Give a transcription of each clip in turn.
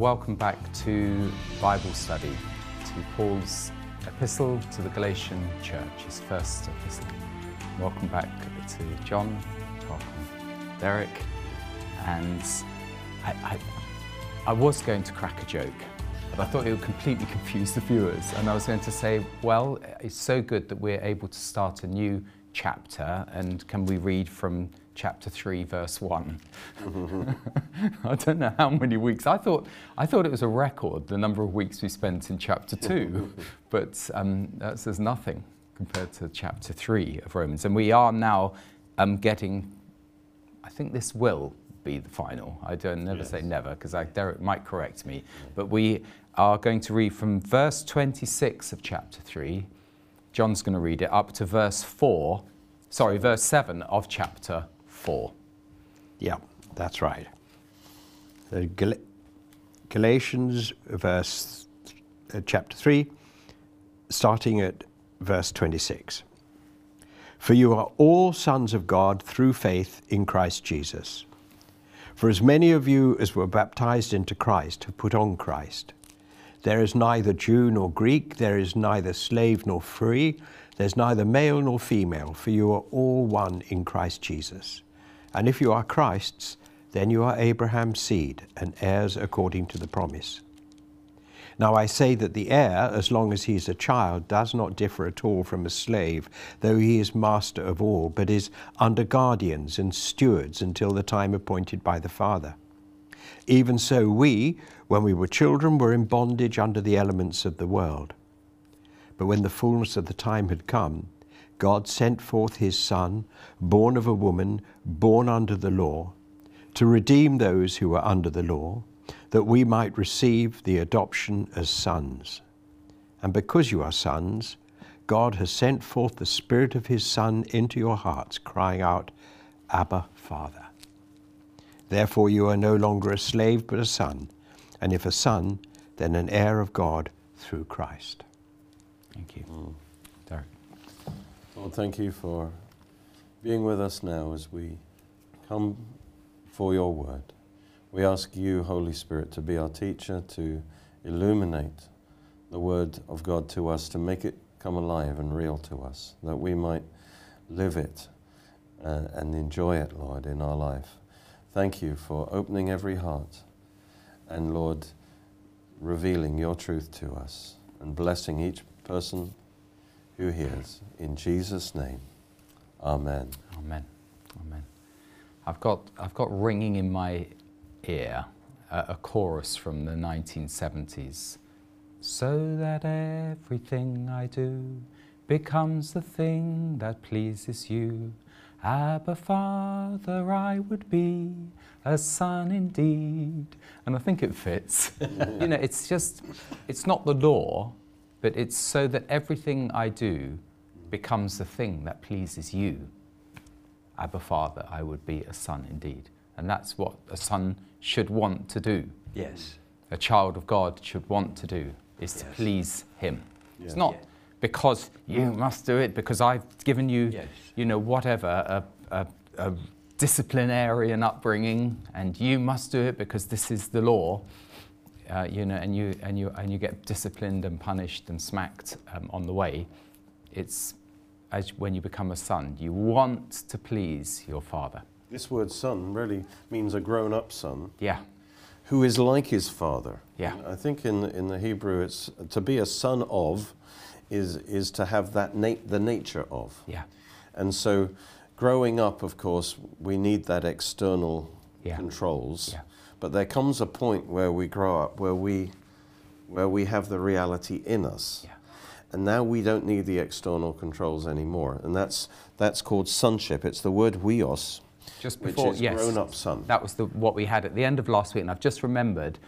welcome back to Bible study, to Paul's epistle to the Galatian church, his first epistle. Welcome back to John, welcome Derek, and I, I, I was going to crack a joke, but I thought it would completely confuse the viewers, and I was going to say, well, it's so good that we're able to start a new chapter, and can we read from chapter 3 verse 1 i don't know how many weeks. I thought i thought it was a record the number of weeks we spent in chapter 2 but um, that says nothing compared to chapter 3 of romans. And we are now um, getting i think this will be the final. I don't never yes. say never because derek might correct me. But we are going to read from verse 26 of chapter 3 john's going to read it up to verse 4 sorry verse 7 of chapter 4. Yeah, that's right. Gal- Galatians, verse uh, chapter 3, starting at verse 26. For you are all sons of God through faith in Christ Jesus. For as many of you as were baptized into Christ have put on Christ. There is neither Jew nor Greek, there is neither slave nor free, there's neither male nor female, for you are all one in Christ Jesus. And if you are Christ's, then you are Abraham's seed and heirs according to the promise. Now I say that the heir, as long as he is a child, does not differ at all from a slave, though he is master of all, but is under guardians and stewards until the time appointed by the Father. Even so, we, when we were children, were in bondage under the elements of the world. But when the fullness of the time had come, God sent forth his Son, born of a woman, born under the law, to redeem those who were under the law, that we might receive the adoption as sons. And because you are sons, God has sent forth the Spirit of his Son into your hearts, crying out, Abba, Father. Therefore you are no longer a slave, but a son, and if a son, then an heir of God through Christ. Thank you. Mm. Lord, thank you for being with us now as we come for your word. We ask you, Holy Spirit, to be our teacher, to illuminate the word of God to us, to make it come alive and real to us, that we might live it uh, and enjoy it, Lord, in our life. Thank you for opening every heart and, Lord, revealing your truth to us and blessing each person who hears. In Jesus' name, Amen. Amen. Amen. I've got, I've got ringing in my ear a, a chorus from the 1970s. So that everything I do becomes the thing that pleases you. Abba, Father, I would be a son indeed. And I think it fits. you know, it's just, it's not the law, but it's so that everything I do becomes the thing that pleases you. Abba Father, I would be a son indeed. And that's what a son should want to do. Yes. A child of God should want to do, is yes. to please him. Yes. It's not because you must do it, because I've given you, yes. you know, whatever, a, a, a disciplinarian upbringing, and you must do it because this is the law uh, you know, and you, and, you, and you get disciplined and punished and smacked um, on the way, it's as when you become a son. You want to please your father. This word son really means a grown up son. Yeah. Who is like his father. Yeah. I think in, in the Hebrew, it's to be a son of is, is to have that the nature of. Yeah. And so growing up, of course, we need that external yeah. controls. Yeah. But there comes a point where we grow up where we, where we have the reality in us. Yeah. And now we don't need the external controls anymore. And that's, that's called sonship. It's the word huios, just before, which is yes, grown-up son. That was the, what we had at the end of last week. And I've just remembered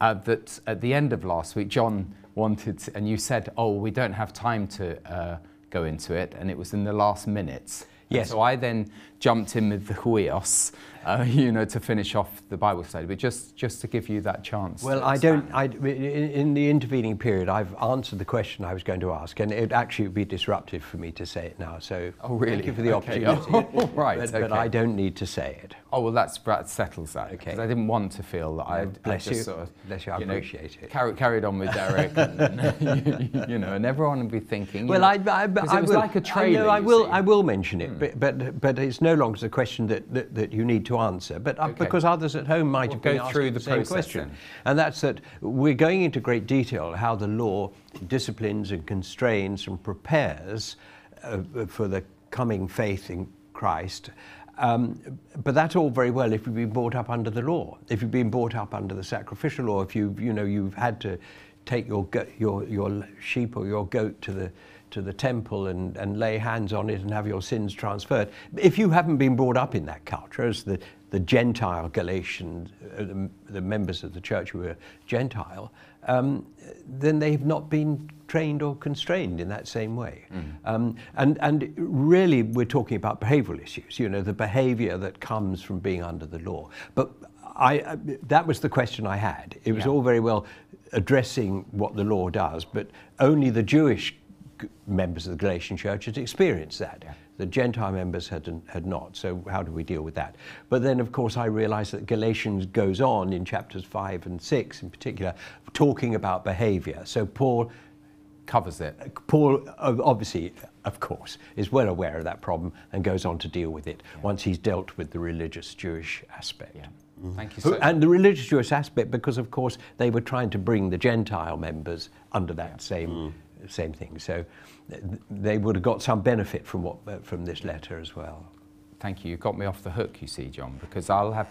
uh, that at the end of last week, John wanted, to, and you said, oh, we don't have time to uh, go into it. And it was in the last minutes. And Yes. so I then jumped in with the huios, uh, you know, to finish off the Bible study. But just just to give you that chance. Well, I don't. I, in, in the intervening period, I've answered the question I was going to ask, and it actually would be disruptive for me to say it now. So, Oh, really? Thank you for the Okay. opportunity. Oh, right, But, but. I don't need to say it. Oh well, that's that settles that. Okay. Because I didn't want to feel that I I bless just you. sort of Bless you, I know, appreciate it. Carried, carried on with Derek, and, and, you know, and everyone would be thinking. Well, know, I, I, I was will, like a I, trailer. know, I will. see. I will mention it, but, but but it's no longer the question that, that, that you need to answer. But uh, Okay. because others at home might We'll have been go through the, the same process question, then. and that's that we're going into great detail how the law disciplines and constrains and prepares uh, for the coming faith in Christ. Um, but that's all very well if you've been brought up under the law. If you've been brought up under the sacrificial law, if you've, you know you've had to take your go- your your sheep or your goat to the to the temple and, and lay hands on it and have your sins transferred. If you haven't been brought up in that culture, as the, the Gentile Galatians, uh, the, the members of the church who were Gentile, um, then they've not been trained or constrained in that same way. Um, and, and really, we're talking about behavioral issues, you know, the behavior that comes from being under the law. But I, I- that was the question I had. It was Yeah. all very well addressing what the law does, but only the Jewish members of the Galatian church had experienced that. Yeah. The Gentile members had, had not. So, how do we deal with that? But then, of course, I realized that Galatians goes on in chapters 5 and 6 in particular, talking about behavior. So, Paul covers it. Paul, obviously, of course, is well aware of that problem and goes on to deal with it once he's dealt with the religious Jewish aspect. Yeah. Thank you so And the religious Jewish aspect, because of course they were trying to bring the Gentile members under that same mm. Same thing. So they would have got some benefit from what uh, from this letter as well. Thank you. You got me off the hook, you see, John, because I'll have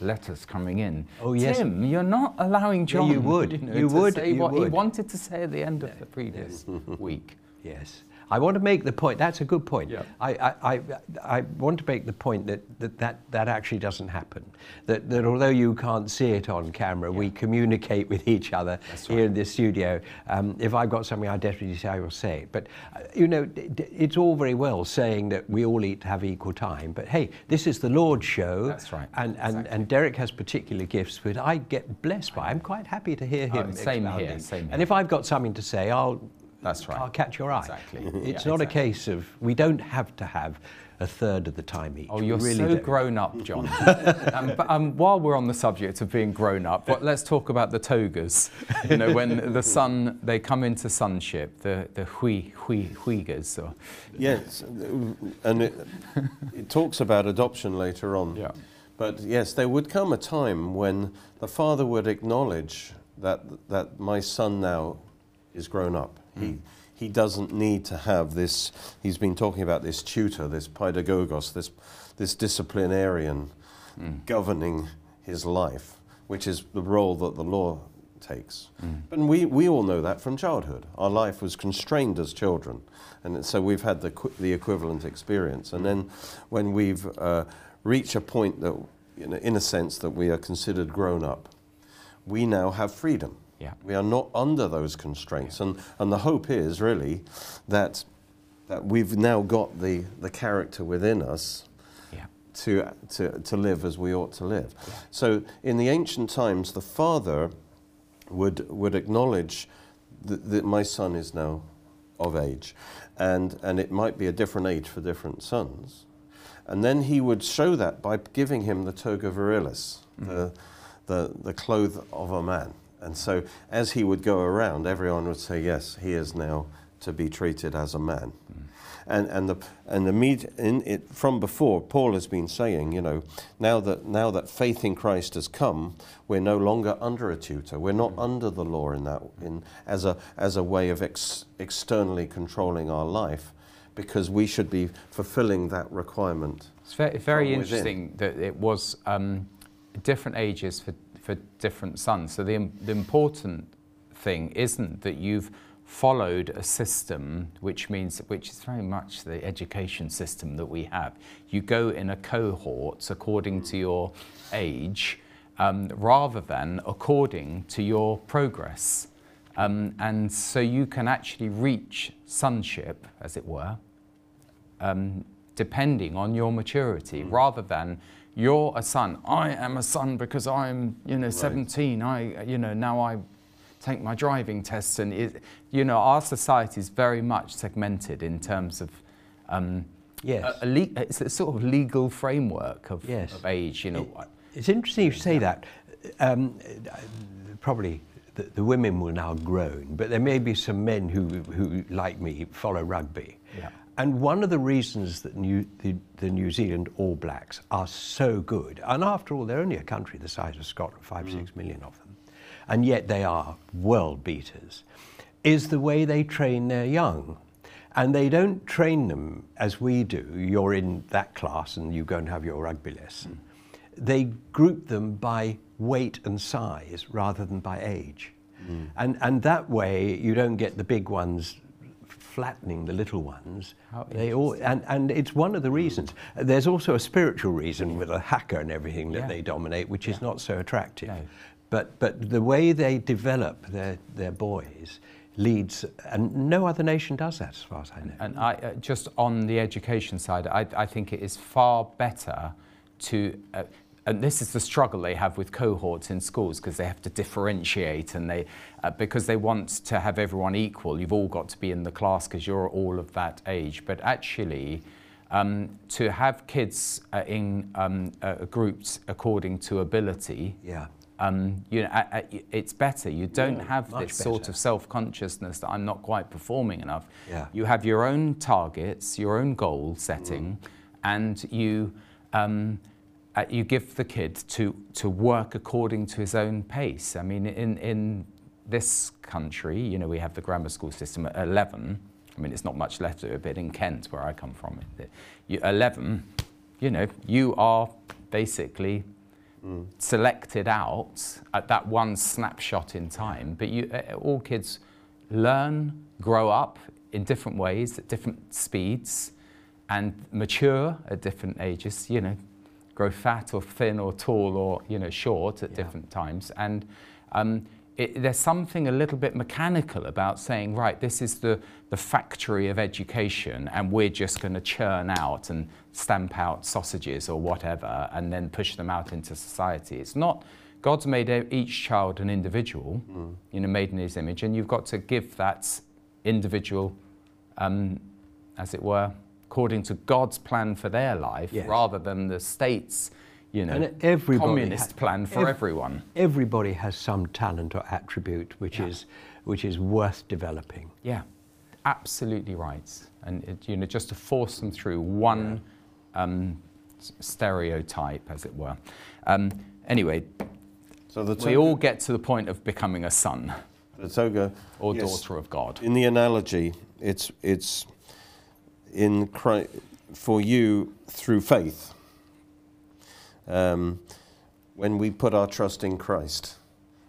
letters coming in. Oh, yes. Tim, you're not allowing John. you would. know, You to would. Say You what he wanted to say at the end of the previous week. Yes. I want to make the point, that's a good point. Yeah. I, I, I, I want to make the point that that, that, that actually doesn't happen. That, that although you can't see it on camera, we communicate with each other That's here right. in this studio. Um, if I've got something I definitely say, I will say it. But, uh, you know, d- d- it's all very well saying that we all eat have equal time. But hey, this is the Lord's show. That's right. And, and, Exactly. and Derek has particular gifts, which I get blessed by. I'm quite happy to hear him Oh, same here, same And if I've got something to say, I'll That's right. I'll catch your eye. Exactly. It's Yeah, not exactly. a case of we don't have to have a third of the time each. Oh, you're really so don't. grown up, John. um, but um, while we're on the subject of being grown up, what, let's talk about the togas. You know, when the sun, they come into sonship, the the hui hui huigas. Or, Yes, and it, it talks about adoption later on. Yeah. But yes, there would come a time when the father would acknowledge that that my son now is grown up. He he doesn't need to have this. He's been talking about this tutor, this pedagogos, this this disciplinarian governing his life, which is the role that the law takes. And we, we all know that from childhood. Our life was constrained as children, and so we've had the, the equivalent experience. And then when we've uh, reached a point that, you know, in a sense, that we are considered grown up, we now have freedom. Yeah. We are not under those constraints. And, and the hope is really that, that we've now got the, the character within us yeah. to, to, to live as we ought to live. So in the ancient times, the father would, would acknowledge that, that my son is now of age, and, and it might be a different age for different sons. And then he would show that by giving him the toga virilis, mm-hmm. the, the, the clothes of a man. And so as he would go around, everyone would say, yes, he is now to be treated as a man. And, and, the, and the med- in it, from before, Paul has been saying, you know, now that, now that faith in Christ has come, we're no longer under a tutor. We're not under the law in that, in, as, a, as a way of ex- externally controlling our life, because we should be fulfilling that requirement. It's very, very interesting that it was um, different ages for, for different sons. So the, the important thing isn't that you've followed a system which means which is very much the education system that we have. You go in a cohort according to your age um, rather than according to your progress. Um, and so you can actually reach sonship as it were um, depending on your maturity rather than you're a son. I am a son because I'm, you know, 17. I, you know, now I take my driving tests. And, it, you know, our society is very much segmented in terms of um, Yes. a, a it's a sort of legal framework of, Yes. of age, you know. It- it's interesting you say that. Um, probably the, the women will now groan, but there may be some men who, who like me, follow rugby. And one of the reasons that New, the, the New Zealand All Blacks are so good, and after all, they're only a country the size of Scotland, five, mm. six million of them, and yet they are world beaters, is the way they train their young. And they don't train them as we do. You're in that class and you go and have your rugby lesson. They group them by weight and size rather than by age. Mm. And, and that way you don't get the big ones flattening the little ones. How They all, and, and it's one of the reasons. There's also a spiritual reason with a haka and everything that Yeah. they dominate, which is not so attractive. No. But, but the way they develop their, their boys leads, and no other nation does that as far as I know. And I, uh, just on the education side, I, I think it is far better to, uh, and this is the struggle they have with cohorts in schools because they have to differentiate and they, uh, because they want to have everyone equal. You've all got to be in the class because you're all of that age. But actually, um, to have kids uh, in um, uh, groups according to ability, Yeah. um, you know, it's better. You don't Yeah, have this sort of self-consciousness that I'm not quite performing enough. Yeah. You have your own targets, your own goal setting, Mm. and you um, uh, you give the kid to to work according to his own pace. I mean, in in this country, you know, we have the grammar school system at 11. I mean, it's not much left of it, but in Kent, where I come from, it, you, 11, you know, you are basically selected out at that one snapshot in time. But you, uh, all kids learn, grow up in different ways at different speeds, and mature at different ages. You know, grow fat or thin or tall or you know short at Yeah. different times. And um, it, there's something a little bit mechanical about saying, right, this is the, the factory of education, and we're just going to churn out and stamp out sausages or whatever, and then push them out into society. It's not. God's made each child an individual, you know, made in His image, and you've got to give that individual, um, as it were, according to God's plan for their life, Yes. rather than the state's, you know, And everybody communist ha- plan for ev- everyone. Everybody has some talent or attribute which, Yeah. is, which is worth developing. Yeah, absolutely right. And it, you know, just to force them through one um, stereotype, as it were. Um, anyway, So the we all get to the point of becoming a son the toga or yes, daughter of God. In the analogy, it's it's in Christ, for you through faith. Um, when we put our trust in Christ,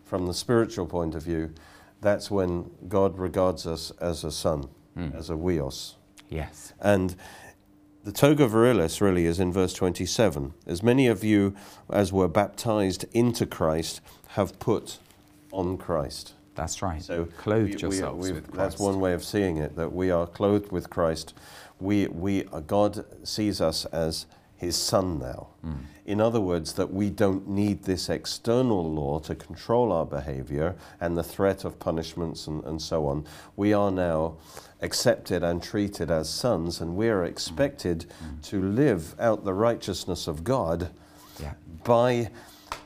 from the spiritual point of view, that's when God regards us as a son, as a huios. Yes. And the toga virilis really is in verse 27. As many of you as were baptized into Christ have put on Christ. That's right. So clothed we- we- yourselves we've- with Christ. That's one way of seeing it, that we are clothed with Christ. We, we, uh, God sees us as his son now. Hmm. In other words, that we don't need this external law to control our behavior and the threat of punishments and, and so on. We are now accepted and treated as sons, and we are expected Hmm. to live out the righteousness of God Yeah. by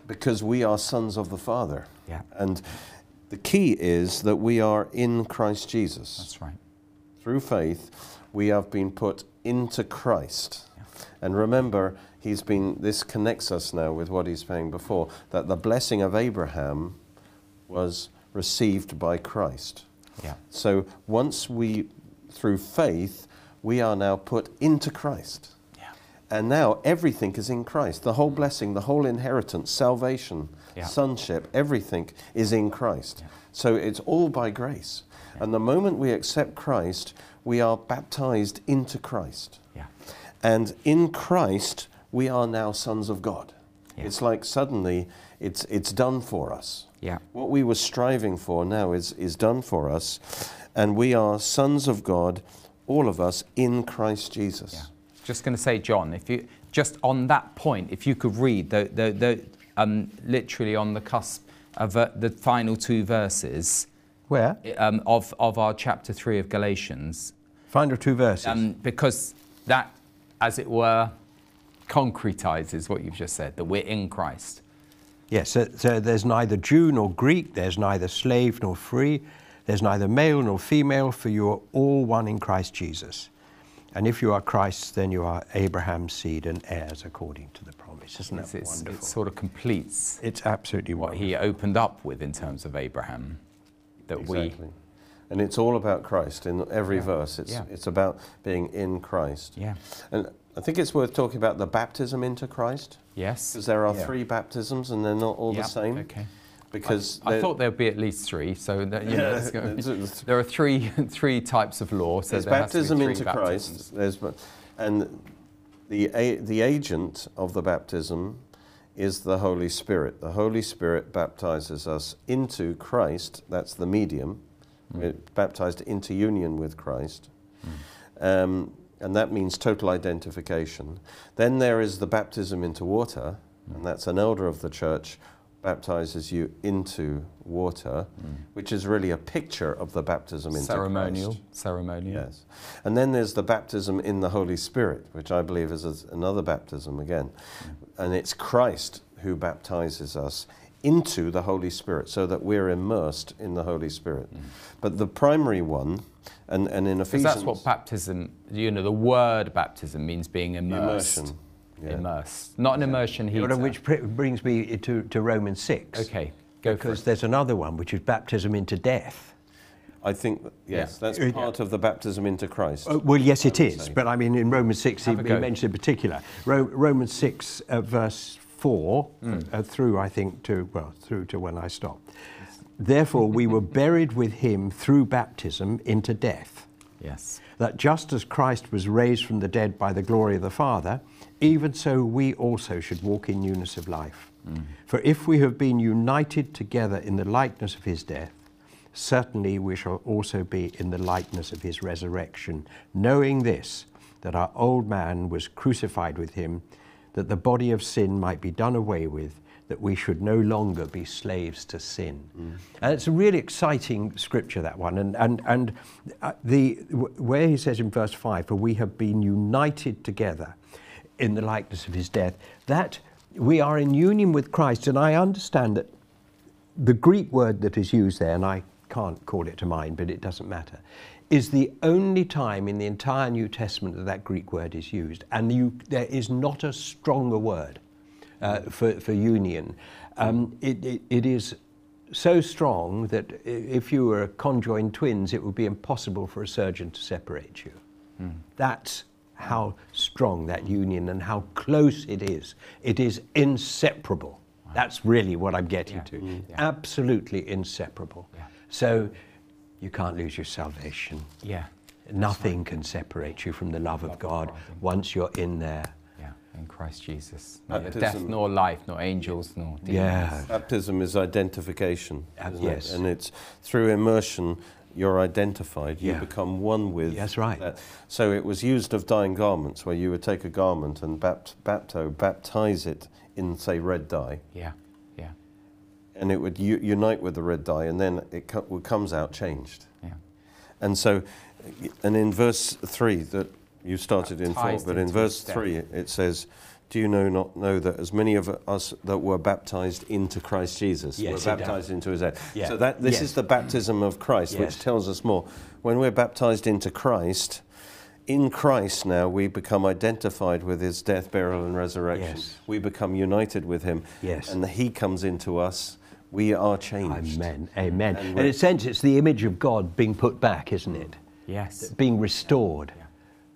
because we are sons of the Father. Yeah. And the key is that we are in Christ Jesus. That's right. Through faith, we have been put into Christ. And remember, he's been this connects us now with what he's saying before that the blessing of Abraham was received by Christ. Yeah. So once we through faith, we are now put into Christ. Yeah. And now everything is in Christ. The whole blessing, the whole inheritance, salvation, Yeah. sonship, everything is in Christ. Yeah. So it's all by grace. And the moment we accept Christ, we are baptized into Christ. Yeah. And in Christ, we are now sons of God. Yeah. It's like suddenly it's, it's done for us. Yeah. What we were striving for now is, is done for us. And we are sons of God, all of us, in Christ Jesus. Yeah. just going to say, John, if you just on that point, if you could read the, the, the um, literally on the cusp of uh, the final two verses Where? um, of, of our chapter three of Galatians, Find Final two verses. um, because that, as it were, concretizes what you've just said that we're in Christ. yes, so, so there's neither Jew nor Greek, there's neither slave nor free, there's neither male nor female, for you are all one in Christ Jesus. And if you are Christ's, then you are Abraham's seed and heirs according to the promise. Isn't that it's, wonderful? it sort of completes It's absolutely what wonderful. he opened up with in terms of Abraham. That Exactly. And it's all about Christ in every Yeah. verse. It's, Yeah. it's about being in Christ. yeah, And I think it's worth talking about the baptism into Christ, yes, because there are Yeah. three baptisms and they're not all yeah, the same. Okay. Because I they're- thought there'd be at least three. So that, you know, Yeah, let's go- there are three three types of law. So there's there has to be baptism into baptisms. Christ. There's, and the a, the agent of the baptism is the Holy Spirit. The Holy Spirit baptizes us into Christ. That's the medium. Hmm. We're baptized into union with Christ. Um, and that means total identification. Then there is the baptism into water, Hmm. and that's an elder of the church baptizes you into water, which is really a picture of the baptism into ceremonial, Christ. ceremonial. Yes. And then there's the baptism in the Holy Spirit, which I believe is another baptism again. And it's Christ who baptizes us into the Holy Spirit so that we're immersed in the Holy Spirit. Mm. But the primary one, and, and in Because Ephesians, that's what baptism, you know, the word baptism means being immersed. immersion. Yeah. Immersed. Not an immersion You heater. which brings me to, to Romans 6. okay, go for Because it. there's another one, which is baptism into death. I think, that, yes, Yeah. that's part of the baptism into Christ. Uh, well, yes, it I would say. But I mean, in Romans 6, he, Have a he mentioned in particular. Ro- Romans 6, uh, verse 4, Hmm. uh, through, I think, to, well, through to when I stop. Therefore, we were buried with him through baptism into death. Yes. that just as Christ was raised from the dead by the glory of the Father, even so we also should walk in newness of life. For if we have been united together in the likeness of his death, certainly we shall also be in the likeness of his resurrection, knowing this, that our old man was crucified with him, that the body of sin might be done away with, that we should no longer be slaves to sin. And it's a really exciting scripture, that one. And, and, and uh, the, where he says in verse 5, For we have been united together in the likeness of his death, that we are in union with Christ. And I understand that the Greek word that is used there, and I can't call it to mind, but it doesn't matter, is the only time in the entire New Testament that that Greek word is used. And you, there is not a stronger word uh, for, for union. Um, it, it, it is so strong that if you were conjoined twins, it would be impossible for a surgeon to separate you. That's how strong that union and how close it is. It is inseparable. That's really what I'm getting Yeah. to. Mm. Yeah. Absolutely inseparable. Yeah. So you can't lose your salvation. Yeah. Nothing can separate you from the love of Love of God God, once you're in there. Yeah. In Christ Jesus. Neither death Baptism. nor life, nor angels, nor demons. Yeah. Baptism is identification. Uh, yes. It? And it's through immersion you're identified. You Yeah. become one with. That's right. that. So it was used of dyeing garments, where you would take a garment and bapt- bapto, baptize it in, say, red dye, Yeah. And it would u- unite with the red dye, and then it co- comes out changed. Yeah. And so, and in verse 3, that you started in 4, but in verse 3 it says, Do you know not know that as many of us that were baptized into Christ Jesus Yes, were it does. baptized into his death? Yeah. So that this Yes. is the baptism of Christ, Yes. which tells us more. When we're baptized into Christ, in Christ now we become identified with his death, burial, and resurrection. Yes. We become united with him. Yes. And he comes into us. We are changed. Amen. Amen. And And in a sense, it's the image of God being put back, isn't it? Yes. Being restored Yeah.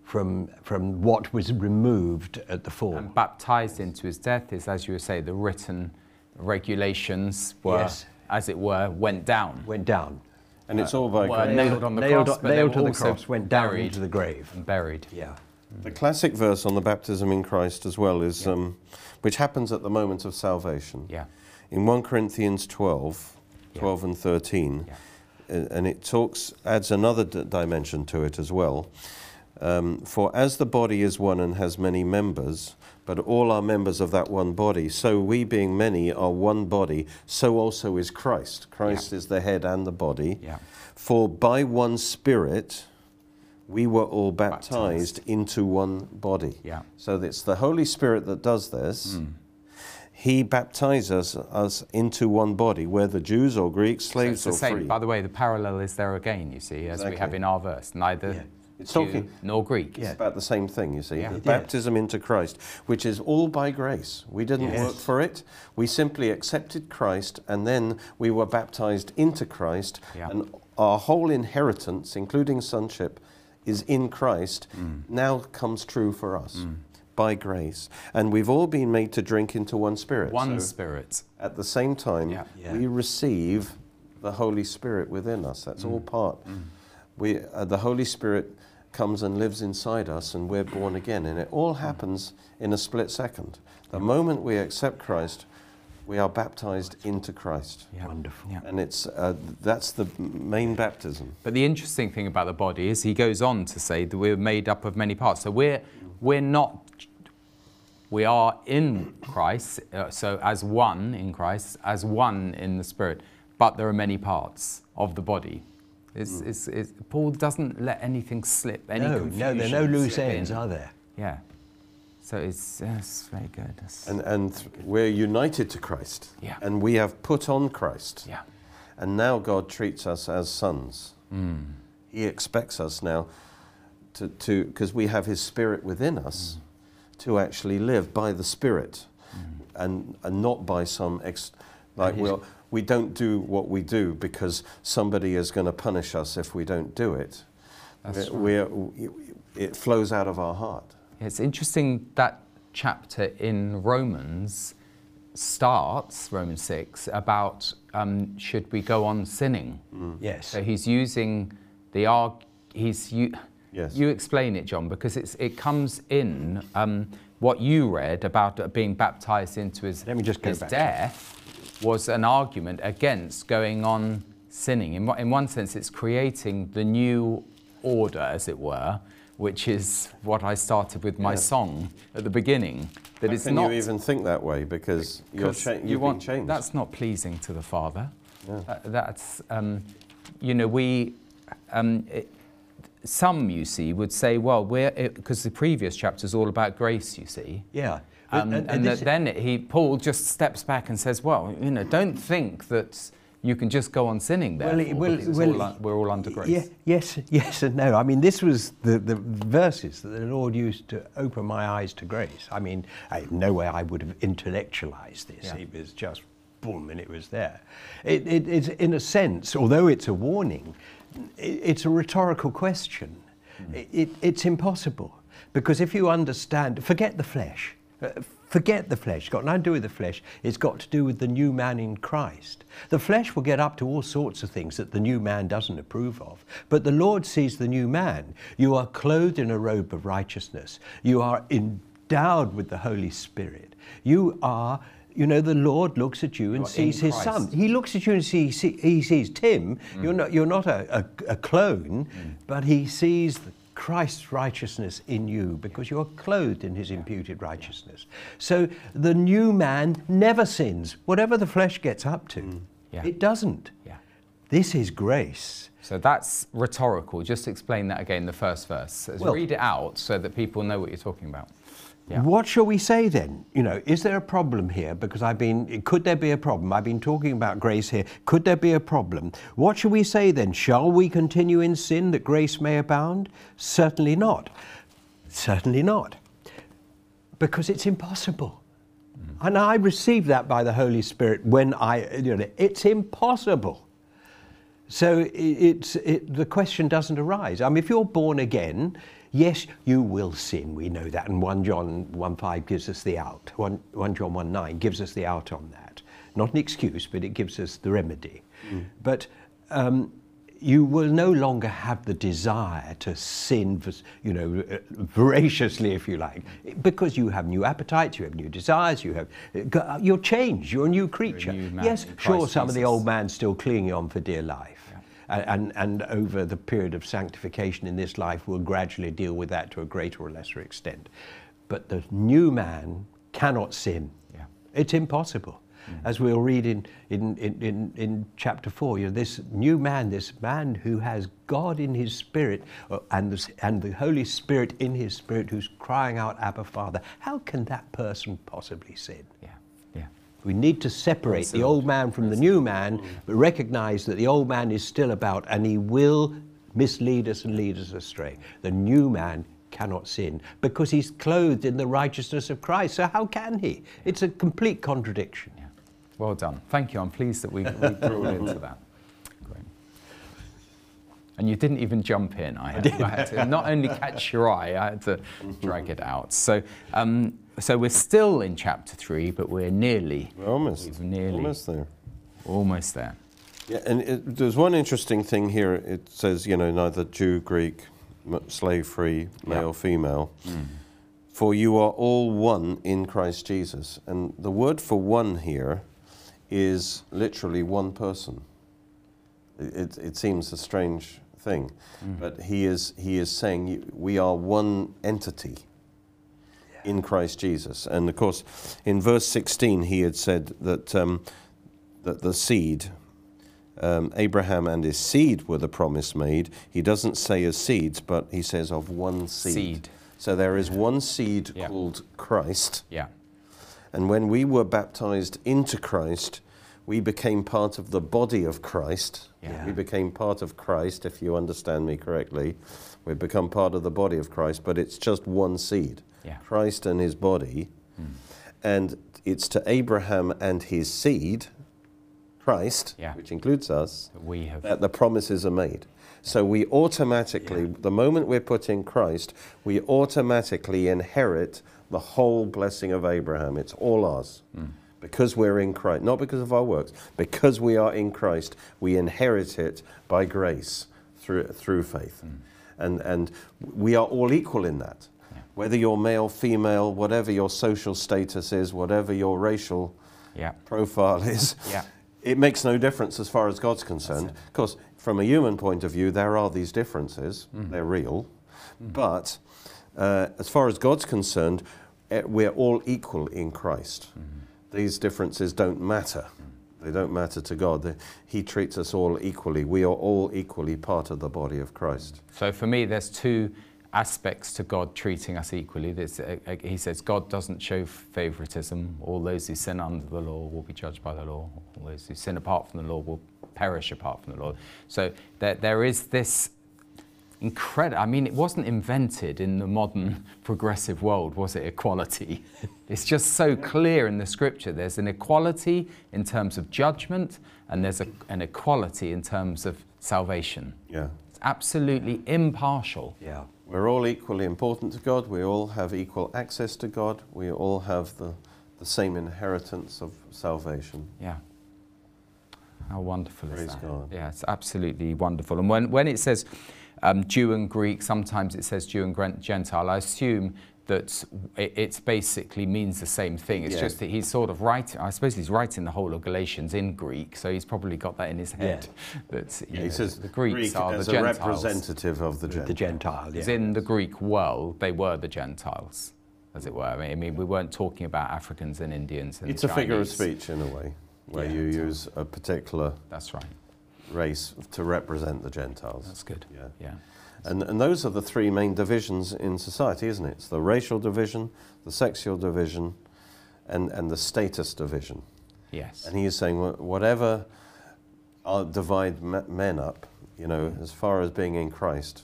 from, from what was removed at the fall. And baptized into his death is, as you would say, the written regulations were, Yes. as it were, went down. Went down. And it's all by were grace. nailed on the nailed, cross, on- nailed to the cross, went down buried. into the grave. and buried. Yeah. The classic verse on the baptism in Christ as well is, um, which happens at the moment of salvation. Yeah. In 1 Corinthians 12, Yeah. 12 and 13, Yeah. and it talks, adds another d- dimension to it as well. Um, for as the body is one and has many members, but all are members of that one body, so we being many are one body, so also is Christ. Christ is the head and the body. Yeah. For by one Spirit we were all baptized, Baptized. into one body. Yeah. So it's the Holy Spirit that does this. Hmm. He baptizes us into one body, whether Jews or Greeks, So slaves it's the or same. free. By the way, the parallel is there again, you see, as we have in our verse. Neither Yeah. It's Jew talking- nor Greek. It's about the same thing, you see. Yeah. The baptism into Christ, which is all by grace. We didn't Yes. work for it. We simply accepted Christ and then we were baptized into Christ. Yeah. And our whole inheritance, including sonship, is in Christ, Mm. now comes true for us by grace. And we've all been made to drink into one spirit. One So spirit. at the same time, Yeah. Yeah. we receive the Holy Spirit within us. That's Mm. all part. We, uh, the Holy Spirit comes and lives inside us, and we're born again. And it all happens in a split second. The moment we accept Christ, we are baptized into Christ. Yeah. Wonderful. Yeah. And it's, uh, that's the main baptism. But the interesting thing about the body is he goes on to say that we're made up of many parts. So we're we're not we are in Christ, uh, so as one in Christ, as one in the Spirit, but there are many parts of the body. It's, it's, it's, Paul doesn't let anything slip. Any No, no, there are no loose ends, in. are there? Yeah. So it's, it's very good. It's- And, and we're united to Christ. Yeah. And we have put on Christ. yeah. And now God treats us as sons. Mm. He expects us now to, to because we have His Spirit within us, to actually live by the Spirit, and and not by some ex, like his- well we don't do what we do because somebody is going to punish us if we don't do it. That's We're, we're, it flows out of our heart. It's interesting that chapter in Romans starts, Romans 6, about um, should we go on sinning? Yes. So he's using the arg. He's you. Yes. You explain it, John, because it's it comes in um, what you read about being baptized into his, Let me just go his back death was an argument against going on sinning. In, one- in one sense, it's creating the new order, as it were, which is what I started with my Yeah. song at the beginning. That How it's can not you even think that way? Because you're cha- you've you want, been changed. That's not pleasing to the Father. Yeah. Uh, that's, um, you know, we, um, it, some, you see, would say, well, we're, because the previous chapter is all about grace, you see. Yeah. Um, And- and and that then he, Paul just steps back and says, well, you know, don't think that you can just go on sinning there. Well, it- well, well, we're all under grace. Yeah, yes, yes, and no. I mean, this was the, the verses that the Lord used to open my eyes to grace. I mean, I, no way I would have intellectualized this. Yeah. It was just boom, and it was there. It, it, it's in a sense, although it's a warning, it's a rhetorical question. It, it, it's impossible because if you understand, forget the flesh. Uh, Forget the flesh. It's got nothing to do with the flesh. It's got to do with the new man in Christ. The flesh will get up to all sorts of things that the new man doesn't approve of. But the Lord sees the new man. You are clothed in a robe of righteousness. You are endowed with the Holy Spirit. You are, you know, the Lord looks at you and sees his son. He looks at you and see, see, he sees Tim. Mm. You're not, you're not a, a, a clone, mm. but he sees Christ's righteousness in you because you're clothed in his imputed righteousness. So the new man never sins. Whatever the flesh gets up to, mm. Yeah. it doesn't. Yeah. This is grace. So that's rhetorical. Just explain that again, the first verse. Well- read it out so that people know what you're talking about. Yeah. What shall we say then? You know, is there a problem here? Because I've been, could there be a problem? I've been talking about grace here. Could there be a problem? What shall we say then? Shall we continue in sin that grace may abound? Certainly not. Certainly not. Because it's impossible. Mm. And I received that by the Holy Spirit when I, you know, it's impossible. So it's, it, the question doesn't arise. I mean, if you're born again, yes, you will sin. We know that. And 1 John 1 5 gives us the out. 1, 1 John 1 9 gives us the out on that. Not an excuse, but it gives us the remedy. But um, you will no longer have the desire to sin, you know, uh, voraciously, if you like, because you have new appetites, you have new desires, you have, uh, you're changed, you're a new creature. new man yes, sure, some of the old man's still clinging on for dear life. And, and over the period of sanctification in this life, we'll gradually deal with that to a greater or lesser extent. But the new man cannot sin. Yeah. It's impossible. As we'll read in, in, in, in, in chapter 4, you know, this new man, this man who has God in his spirit uh, and, the, and the Holy Spirit in his spirit who's crying out, Abba, Father, how can that person possibly sin? Yeah. We need to separate the old man from the new man, but recognize that the old man is still about and he will mislead us and lead us astray. The new man cannot sin because he's clothed in the righteousness of Christ. So, how can he? It's a complete contradiction. Yeah. Well done. Thank you. I'm pleased that we, we drilled into that. Great. And you didn't even jump in. I had, I had to not only catch your eye, I had to drag it out. So, um, so we're still in chapter three, but we're nearly, We're almost, nearly, almost there. almost there. Yeah, and it, there's one interesting thing here. It says, you know, neither Jew, Greek, slave free, male, Yeah. female. Hmm. For you are all one in Christ Jesus. And the word for one here is literally one person. It, it, it seems a strange thing, hmm. but he is, he is saying we are one entity in Christ Jesus. And of course, in verse 16, he had said that, um, that the seed, um, Abraham and his seed were the promise made. He doesn't say as seeds, but he says of one seed. Seed. So there is one seed Yeah. called Christ. Yeah. And when we were baptized into Christ, we became part of the body of Christ. Yeah. We became part of Christ, if you understand me correctly. We've become part of the body of Christ, but it's just one seed Yeah. Christ and his body. Hmm. And it's to Abraham and his seed, Christ, Yeah. which includes us, That we have. that the promises are made. So we automatically, the moment we're put in Christ, we automatically inherit the whole blessing of Abraham. It's all ours. Hmm. Because we're in Christ, not because of our works, because we are in Christ, we inherit it by grace through, through faith. Hmm. And, and we are all equal in that. Whether you're male, female, whatever your social status is, whatever your racial yeah. profile is, Yeah. it makes no difference as far as God's concerned. Of course, from a human point of view, there are these differences, they're real. But uh, as far as God's concerned, eh, we're all equal in Christ. These differences don't matter. They don't matter to God. He treats us all equally. We are all equally part of the body of Christ. So for me, there's two aspects to God treating us equally. Uh, he says God doesn't show favoritism. All those who sin under the law will be judged by the law. All those who sin apart from the law will perish apart from the law. So there, there is this incredible. I mean, it wasn't invented in the modern progressive world, was it? Equality. it's just so clear in the scripture. There's an equality in terms of judgment, and there's a, an equality in terms of salvation. Yeah. Absolutely impartial. Yeah. We're all equally important to God. We all have equal access to God. We all have the, the same inheritance of salvation. Yeah. How wonderful is that? God. Yeah, it's absolutely wonderful. And when, when it says um, Jew and Greek, sometimes it says Jew and Gentile, I assume that it basically means the same thing. It's Yeah. just that he's sort of writing, I suppose he's writing the whole of Galatians in Greek, so he's probably got that in his head. That you He know, says the Greeks Greek are as the a Gentiles. representative of the The Gentiles. Gentile, yeah. In the Greek world, they were the Gentiles, as it were. I mean, I mean we weren't talking about Africans and Indians and It's a figure of speech in a way, where Yeah, you use a particular That's right. race to represent the Gentiles. That's good. Yeah. Yeah. And, and those are the three main divisions in society, isn't it? It's the racial division, the sexual division, and, and the status division. Yes. And he is saying, wha- whatever uh, divide men up, you know, as far as being in Christ,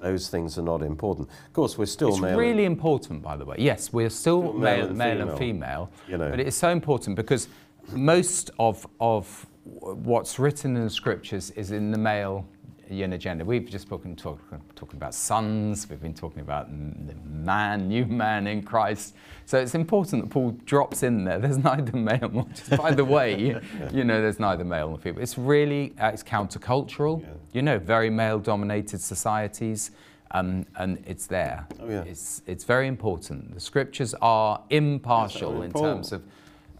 those things are not important. Of course, we're still It's male. and- really important, by the way. Yes, we're still, Still male, male and male and female, female, you know. but it's so important because most of of what's written in the scriptures is in the male know, gender. We've just spoken talk, talking about sons. We've been talking about the man, new man in Christ. So it's important that Paul drops in there. There's neither male nor by the way, you know, there's neither male nor female. It's really uh, it's countercultural. Yeah. You know, very male-dominated societies, um, and it's there. Oh, yeah. It's it's very important. The scriptures are impartial Yes, I mean, in Paul- terms of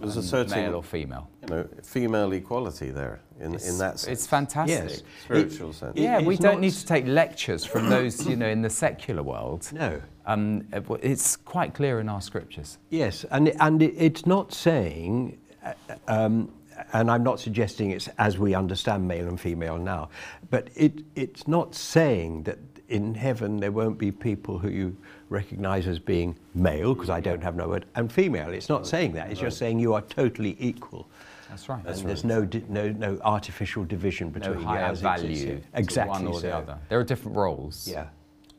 There's a um, certain- male or female. You know, female equality there in, It's, in that sense. it's fantastic. Yes. Spiritual sense. it- Yeah, we don't need to take lectures from those, you know, in the secular world. No. Um, it's quite clear in our scriptures. Yes, and, and it, it's not saying, uh, um, and I'm not suggesting it's as we understand male and female now, but it, it's not saying that in heaven there won't be people who you recognize as being male, because I don't have no word, and female. It's not saying that. It's just saying you are totally equal. That's right. and there's no, di- no, no artificial division between you higher as value to exactly one or so. the other. There are different roles. Yeah.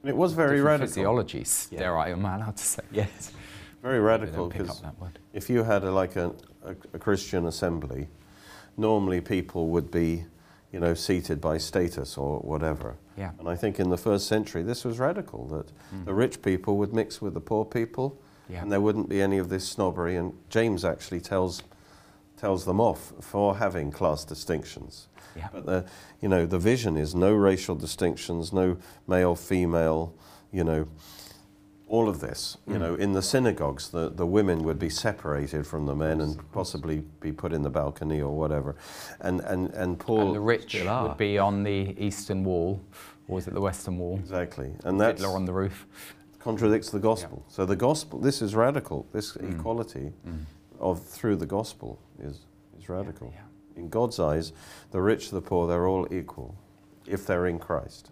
And it was very different radical. physiologies. Yeah. Dare I? Am I allowed to say? Yes. Very radical because up that word. if you had a, like a, a, a Christian assembly, normally people would be, you know, seated by status or whatever. Yeah. And I think in the first century this was radical that the rich people would mix with the poor people, Yeah. and there wouldn't be any of this snobbery. And James actually tells tells them off for having class distinctions. Yeah. But the, you know, the vision is no racial distinctions, no male, female, you know, all of this. You Mm. know, in the synagogues, the, the women would be separated from the men and possibly be put in the balcony or whatever. And, and, and Paul. And the rich would be on the eastern wall, or was it the western wall? Exactly. And that Fiddler on the roof. contradicts the gospel. So the gospel, this is radical. This Mm. equality of through the gospel is, is radical. yeah. In God's eyes, the rich, the poor, they're all equal if they're in Christ.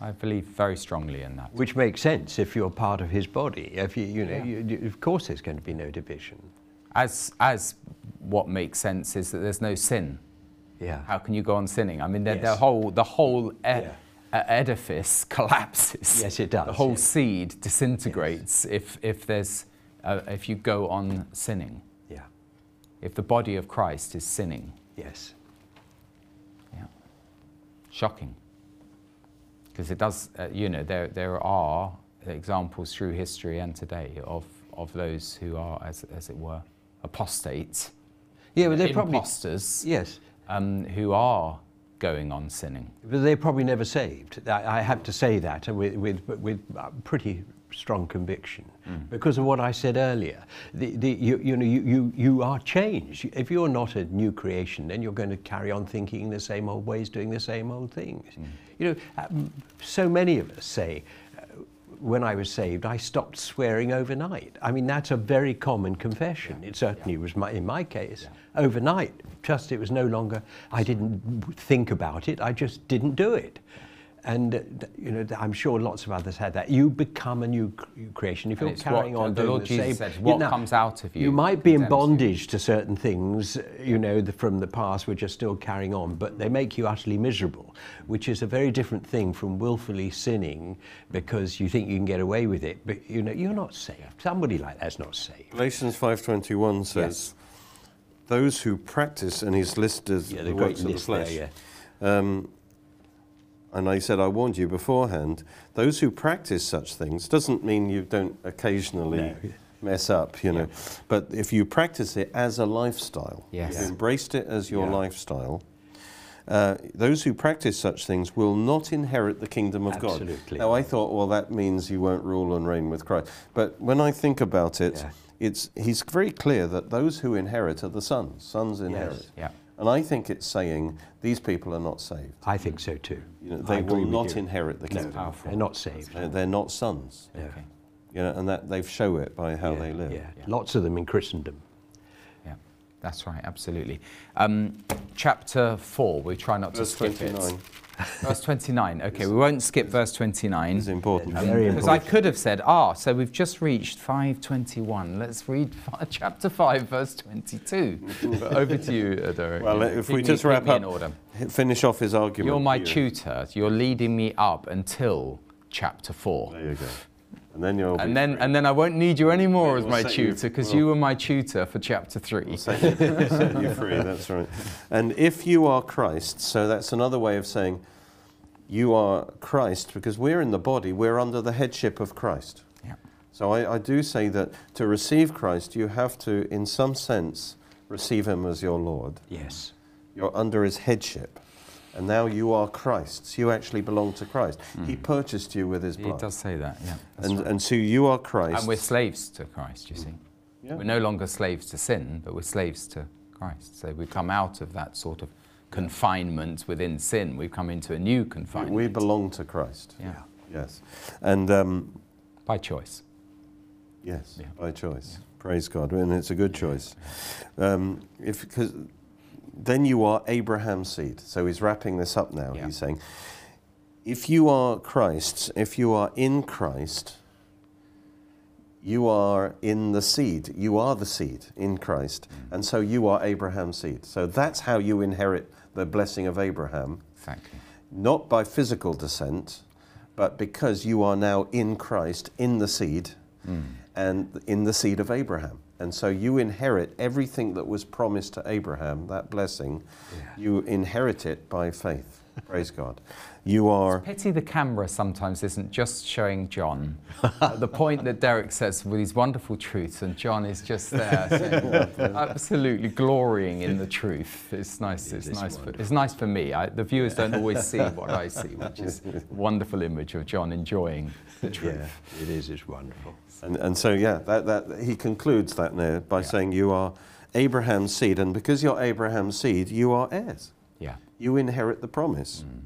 I believe very strongly in that. Which makes sense if you're part of his body. If you, you know, Yeah. you, you- of course there's going to be no division. As as what makes sense is that there's no sin. Yeah. How can you go on sinning? I mean, the, the whole the whole e- Yeah. edifice collapses. Yes, it does, The whole seed disintegrates if if there's uh, if you go on sinning. Yeah. If the body of Christ is sinning, Yes. yeah, shocking. Because it does, uh, you know, there there are examples through history and today of of those who are, as as it were, apostates, Yeah, but they're probably. imposters, Yes. Um, who are going on sinning. But they're probably never saved. I, I have to say that with, with, with uh, pretty strong conviction because of what I said earlier. The, the, you, you, know, you, you, you are changed. If you're not a new creation, then you're going to carry on thinking the same old ways, doing the same old things. You know, um, so many of us say, when I was saved, I stopped swearing overnight. I mean, that's a very common confession. It certainly was my, in my case. Overnight, just it was no longer, I didn't think about it, I just didn't do it. And, uh, you know, I'm sure lots of others had that. You become a new creation. If And you're carrying what on the doing Lord the Jesus same, said, you what know, comes out of you You might be in condemns you. bondage to certain things, you know, the, from the past which are still carrying on, but they make you utterly miserable, which is a very different thing from willfully sinning because you think you can get away with it, but you know, you're not saved. Somebody like that's not saved. Galatians 5.21 says, Yes. those who practice, and he's listed Yeah, the the great works of the list there, flesh. yeah. Um, and I said, I warned you beforehand, those who practice such things doesn't mean you don't occasionally No. mess up, you know. But if you practice it as a lifestyle, Yes. you've embraced it as your Yeah. lifestyle, uh, those who practice such things will not inherit the kingdom of God. Now, I thought, well, that means you won't rule and reign with Christ. But when I think about it, Yeah. it's, he's very clear that those who inherit are the sons. Sons inherit. Yeah. And I think it's saying these people are not saved. I think so too. You know, they will not inherit the kingdom. No, they're not saved. They're, they're not sons. Okay. You know, and that they show it by how yeah, they live. Yeah. yeah. Lots of them in Christendom Yeah, that's right, absolutely. Um, chapter 4, we try not Verse to skip 29 it. Verse 29, okay, we won't skip verse 29. is important. Yeah. Very Because I could have said, ah, so we've just reached 521. Let's read fi- chapter 5, verse 22. but over to you, uh, Derek. Well, if Keep we me- just wrap up, in order. finish off his argument. You're my here. tutor. You're leading me up until chapter 4. There you go. And then you'll And then, free. and then I won't need you anymore We'll as my tutor because we'll- you were my tutor for chapter 3. set you, set you free. That's right. And if you are Christ, so that's another way of saying you are Christ because we're in the body, we're under the headship of Christ. Yeah. So I, I do say that to receive Christ, you have to, in some sense, receive him as your Lord. Yes. You're under his headship. And now you are Christ's. You actually belong to Christ. He purchased you with his blood. He does say that, yeah. And, right. and so you are Christ. And we're slaves to Christ, you see. Yeah. We're no longer slaves to sin, but we're slaves to Christ. So we've come out of that sort of confinement within sin. We've come into a new confinement. We belong to Christ. Yeah. Yes. And um, By choice. yes, Yeah. by choice. Praise God. And it's a good choice. Um, if, cause then you are Abraham's seed. So he's wrapping this up now. Yeah. He's saying, if you are Christ's, if you are in Christ, you are in the seed. You are the seed in Christ. Mm. And so you are Abraham's seed. So that's how you inherit the blessing of Abraham. Exactly. not by physical descent, but because you are now in Christ, in the seed, mm. and in the seed of Abraham. And so you inherit everything that was promised to Abraham, that blessing, you inherit it by faith. Praise God. You are. Pity the camera sometimes isn't just showing John. The point that Derek says with these wonderful truths, and John is just there, saying, absolutely glorying in the truth. It's nice. It's is nice. For, it's nice for me. I, the viewers don't always see what I see, which is a wonderful image of John enjoying the truth. Yeah, it is. It's wonderful. And, and so, yeah, that, that, he concludes that now by saying you are Abraham's seed. And because you're Abraham's seed, you are heirs. Yeah. You inherit the promise. Mm.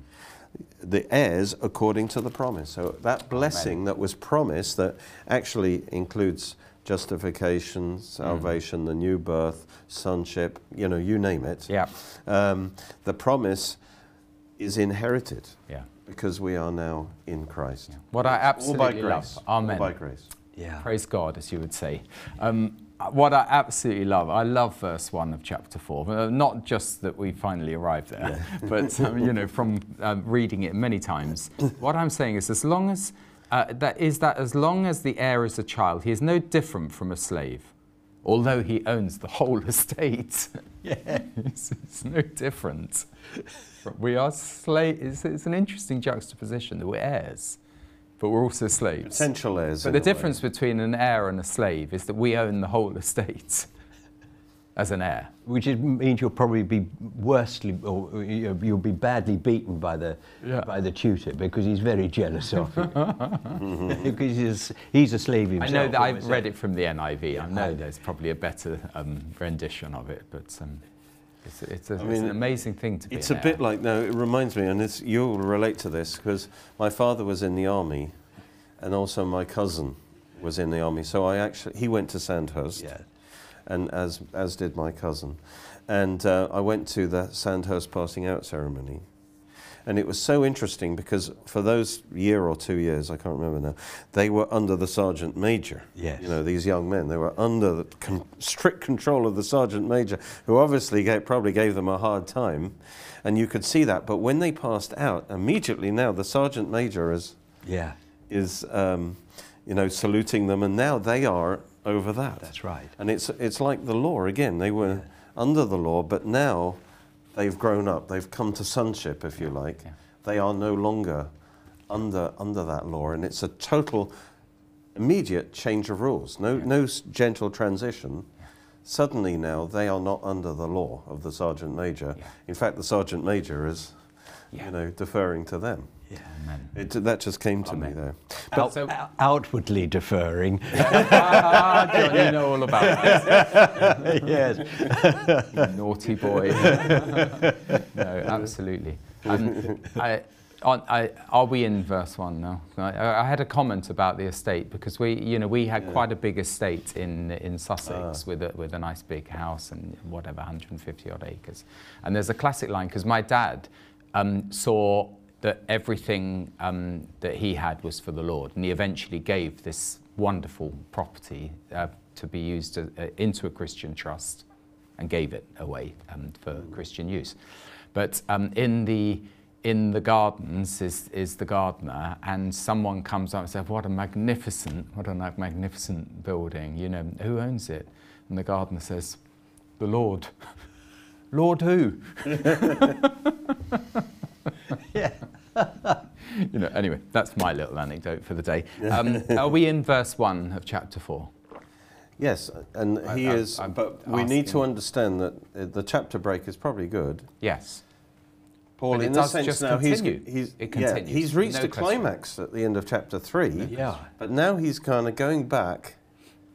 The heirs according to the promise. So that blessing that was promised, that actually includes justification, salvation, the new birth, sonship, you know, you name it. Yeah. Um, the promise is inherited Yeah. because we are now in Christ. What I absolutely All by grace. love. Amen. All by grace. Yeah. Praise God, as you would say. Um, what I absolutely love, I love verse 1 of chapter 4. Uh, not just that we finally arrived there, but um, you know, from um, reading it many times. what I'm saying is, as long as uh, that is that as long as the heir is a child, he is no different from a slave, although he owns the whole estate. yeah, it's, it's no different. We are slaves. It's, it's an interesting juxtaposition that we're heirs, but we're also slaves. Potential heirs. But the a way. difference between an heir and a slave is that we own the whole estate as an heir. Which means you'll probably be worstly, or you know, you'll be badly beaten by the Yeah. by the tutor because he's very jealous of you. because he's, he's a slave himself. I know that I've read it from the NIV. I know I- there's probably a better um, rendition of it, but um, it's, it's, a, I it's an amazing thing to be It's a bit heir. like, no, it reminds me, and it's, you'll relate to this because my father was in the army and also my cousin was in the army. So I actually, he went to Sandhurst, Yeah. and as, as did my cousin. And uh, I went to the Sandhurst passing out ceremony. And it was so interesting because for those year or two years, I can't remember now, they were under the sergeant major. Yes. You know, these young men, they were under the con- strict control of the sergeant major, who obviously gave, probably gave them a hard time. And you could see that. But when they passed out, immediately now the sergeant major is, Yeah, is um, you know, saluting them. And now they are over that. that's right. And it's, it's like the law again. They were under the law, but now they've grown up. They've come to sonship, if you like. yeah. They are no longer under, under that law. And it's a total, immediate change of rules. No, no gentle transition. Suddenly now they are not under the law of the sergeant major. Yeah. In fact, the sergeant major is, Yeah. you know, deferring to them. Yeah. Amen. It, that just came to me though. there. Out- so- ou- outwardly deferring. ah, John, you know all about it. yes. Naughty boy. no, absolutely. Um, I, on, I, are we in verse one now? I, I had a comment about the estate because we, you know, we had quite a big estate in in Sussex with a, with a nice big house and whatever, 150 odd acres. And there's a classic line because my dad um, saw that everything um, that he had was for the Lord, and he eventually gave this wonderful property uh, to be used uh, into a Christian trust and gave it away um, for Christian use. But um, in the in the gardens is, is the gardener, and someone comes up and says, "What a magnificent, what a magnificent building! You know, who owns it?" And the gardener says, "The Lord." Lord who? Yeah. you know. Anyway, that's my little anecdote for the day. Um, are we in verse one of chapter four? Yes, and he I- is, I'm but we need to understand that uh, the chapter break is probably good. Yes. Paul, But it in does the sense just now continue. he's he's It yeah, he's reached No a question. climax at the end of chapter three. Yeah. But now he's kind of going back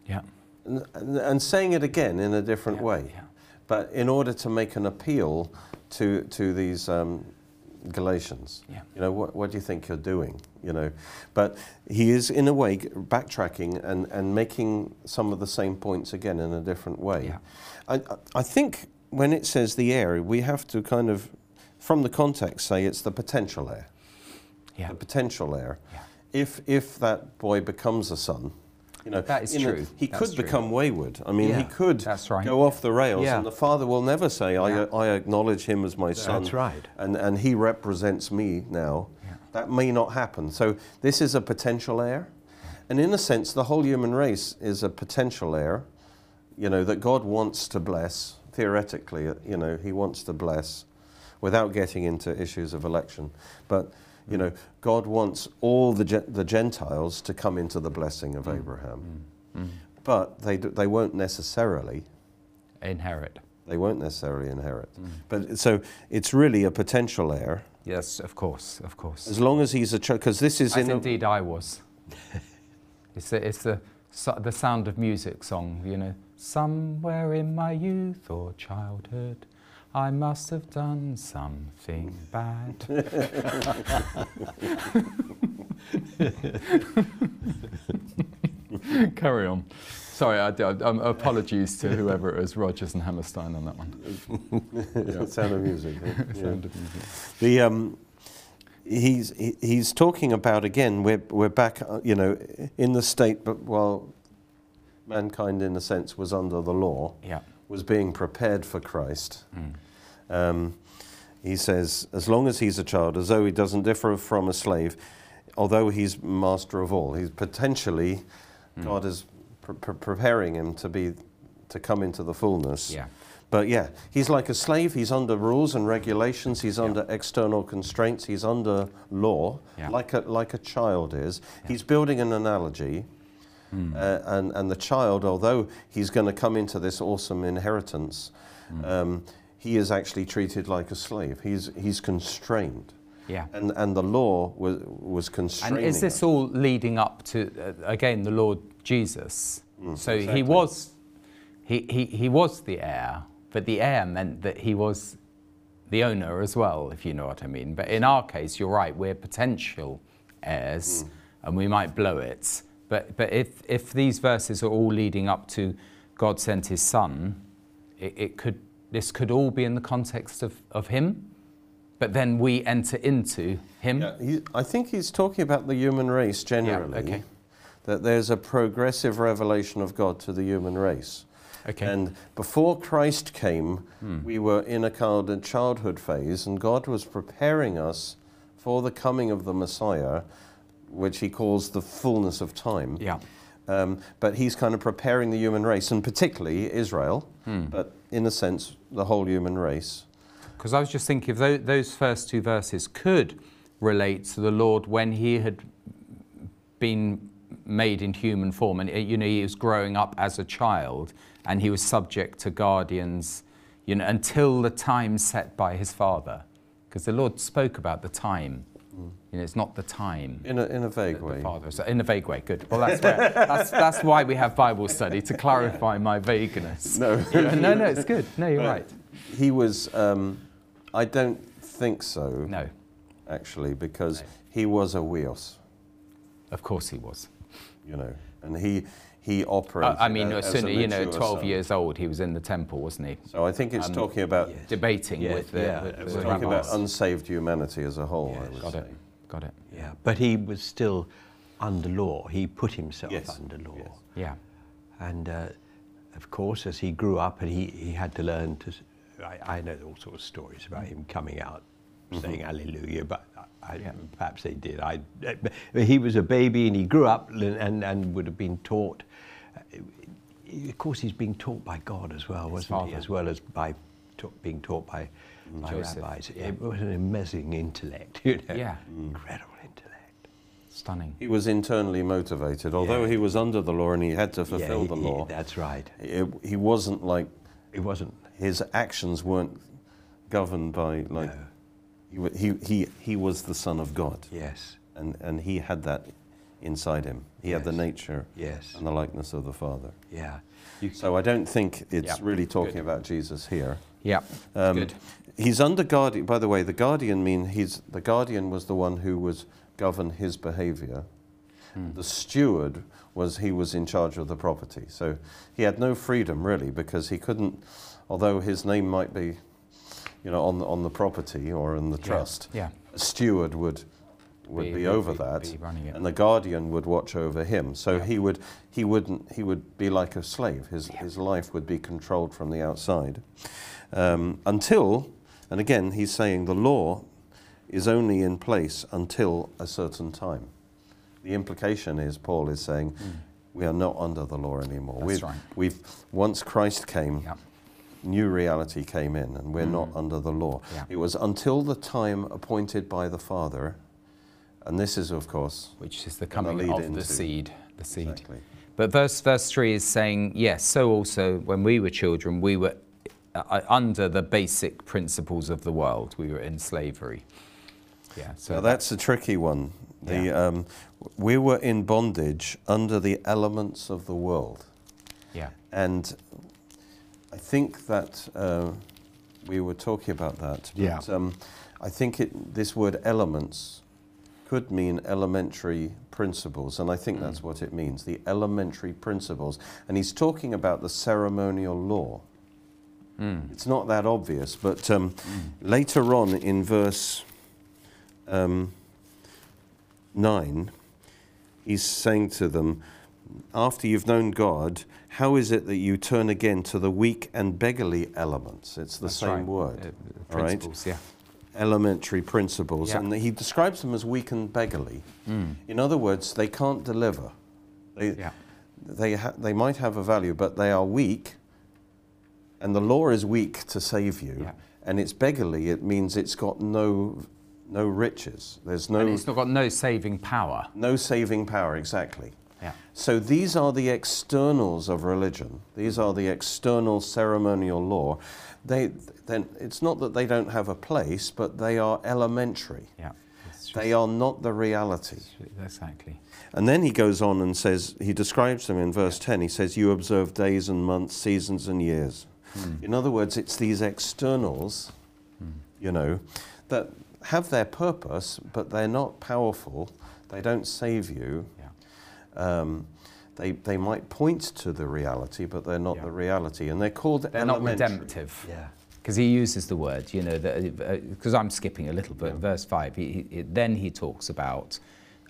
Yeah. and, and saying it again in a different Yeah, way. yeah. But in order to make an appeal to, to these um, Galatians, Yeah. you know, what, what do you think you're doing? You know, but he is in a way backtracking and, and making some of the same points again in a different way. Yeah. I, I- think when it says the heir, we have to kind of, from the context, say it's the potential heir. Yeah. The potential heir. Yeah. If, if that boy becomes a son, you know, That is true. he That's could true. become wayward. I mean, he could That's right. go off the rails, Yeah. and the father will never say, I, Yeah. I acknowledge him as my son. That's right. And, and he represents me now. Yeah. That may not happen. So this is a potential heir. And in a sense, the whole human race is a potential heir, you know, that God wants to bless, theoretically, you know, he wants to bless without getting into issues of election. But, you mm. know, God wants all the, Gen- the Gentiles to come into the blessing of mm. Abraham. Mm. Mm. But they, do, they won't necessarily Inherit. they won't necessarily inherit. But so it's really a potential heir Yes, of course, of course. as long as he's a child. Because this is As in indeed I was. it's the, it's the, so- the sound of music song, you know. Somewhere in my youth or childhood, I must have done something bad. Carry on. Sorry, I, I, um, apologies to whoever it is, Rodgers and Hammerstein on that one. sound of music. yeah. Yeah. Sound of music. The um, he's he, he's talking about again. We're we're back. uh, You know, in the state, but while mankind, in a sense, was under the law, Yeah. was being prepared for Christ. Mm. Um, he says, as long as he's a child, as though he doesn't differ from a slave, although he's master of all, he's potentially Hmm. God is pre- pre- preparing him to be to come into the fullness. Yeah. But yeah, he's like a slave. He's under rules and regulations. He's under external constraints. He's under law, Yeah. like a like a child is. He's building an analogy. Hmm. Uh, and, and the child, although he's going to come into this awesome inheritance, Hmm. um, he is actually treated like a slave. He's, he's constrained. Yeah. And, and the law was, was constraining. And is this him. all leading up to uh, again the Lord Jesus? so exactly. he was, he, he he was the heir, but the heir meant that he was the owner as well, if you know what I mean. But in our case, you're right. We're potential heirs, and we might blow it. But but if if these verses are all leading up to God sent His Son, it, it could this could all be in the context of of Him. But then we enter into Him. Yeah, he, I think he's talking about the human race generally. okay. That there's a progressive revelation of God to the human race. Okay. And before Christ came, hmm. we were in a kind of childhood phase, and God was preparing us for the coming of the Messiah, which he calls the fullness of time. Yeah. Um, but he's kind of preparing the human race, and particularly Israel, but in a sense, the whole human race. Because I was just thinking if those first two verses could relate to the Lord when he had been made in human form and you know he was growing up as a child and he was subject to guardians you know until the time set by his father. Because the Lord spoke about the time you know it's not the time In a, in a vague the way. father so in a vague way good. Well that's where, that's, that's why we have Bible study to clarify my vagueness. No. Know, no no it's good. No you're right. He was, um, I don't think so, no. actually, because No. he was a huios, of course he was. You know, and he, he Uh, operated I mean, a- as as soon a as, you know, 12 son. years old, he was in the temple, wasn't he? So I think it's Um, talking about Yes. Debating Yeah, with the, yeah, with it the was talking about unsaved humanity as a whole. I Yes. would Got say. it. Got it. Yeah, but he was still under law. He put himself Yes, under law. yes. Yeah. And uh, of course, as he grew up, and he, he had to learn to. I know all sorts of stories about him coming out saying Hallelujah, but I, Yeah. perhaps they did. I, but he was a baby and he grew up and, and, and would have been taught. Of course, he's being taught by God as well, wasn't he? As well as by ta- being taught by, mm. by Joseph, rabbis. yeah. It was an amazing intellect, you know. Yeah. Mm. Incredible intellect. Stunning. He was internally motivated, although Yeah. he was under the law and he had to fulfill Yeah, the he- law. That's right. It, he wasn't like He wasn't. his actions weren't governed by like No. he, he he he was the son of God, Yes. and and he had that inside him. He had the nature Yes. and the likeness of the Father. Yeah. So I don't think it's Yeah, really talking good. about Jesus here. Yeah, Um, good. He's under guardian. By the way, the guardian mean he's the guardian was the one who was govern his behaviour. Hmm. The steward was he was in charge of the property. So he had no freedom really because he couldn't, although his name might be, you know, on the, on the property or in the trust. Yeah. A steward would would Be- be, over be- that, be and the guardian would watch over him. So Yeah. he would he wouldn't he would be like a slave. His his life would be controlled from the outside, um, until, and again he's saying the law is only in place until a certain time. The implication is Paul is saying we are not under the law anymore. Hmm. That's we've, right. we've once Christ came, Yeah. new reality came in, and we're not under the law. Yeah. It was until the time appointed by the Father, and this is, of course, Which is the coming of the seed. The seed. exactly. But verse verse three is saying yes. So also when we were children, we were uh, under the basic principles of the world. We were in slavery. Yeah. So Now that's a tricky one. The, Yeah. um, we were in bondage under the elements of the world. yeah. And I think that uh, we were talking about that. But, Yeah. Um, I think it, this word elements could mean elementary principles, and I think that's what it means the elementary principles. And he's talking about the ceremonial law. It's not that obvious, but um, later on in verse um, 9, he's saying to them, after you've known God, how is it that you turn again to the weak and beggarly elements? It's the That's same right. word. Uh, right? principles. Yeah. Elementary principles. Yeah. And he describes them as weak and beggarly. Mm. In other words, they can't deliver. They, Yeah. they, ha- they might have a value, but they are weak, and the law is weak to save you. Yeah. And it's beggarly, it means it's got no, no riches. There's no, And it's not got no saving power. no saving power, exactly. Yeah. So these are the externals of religion. These are the external ceremonial law. They, then it's not that they don't have a place, but they are elementary. Yeah. They are not the reality. exactly. And then he goes on and says, he describes them in verse 10. He says, You observe days and months, seasons and years. In other words, it's these externals, you know, that have their purpose, but they're not powerful. They don't save you. Yeah. Um, they, they might point to the reality, but they're not Yeah. the reality. And they're called They're not redemptive. Yeah. Because he uses the word, you know, because I'm skipping a little bit. Verse 5, he, he, then he talks about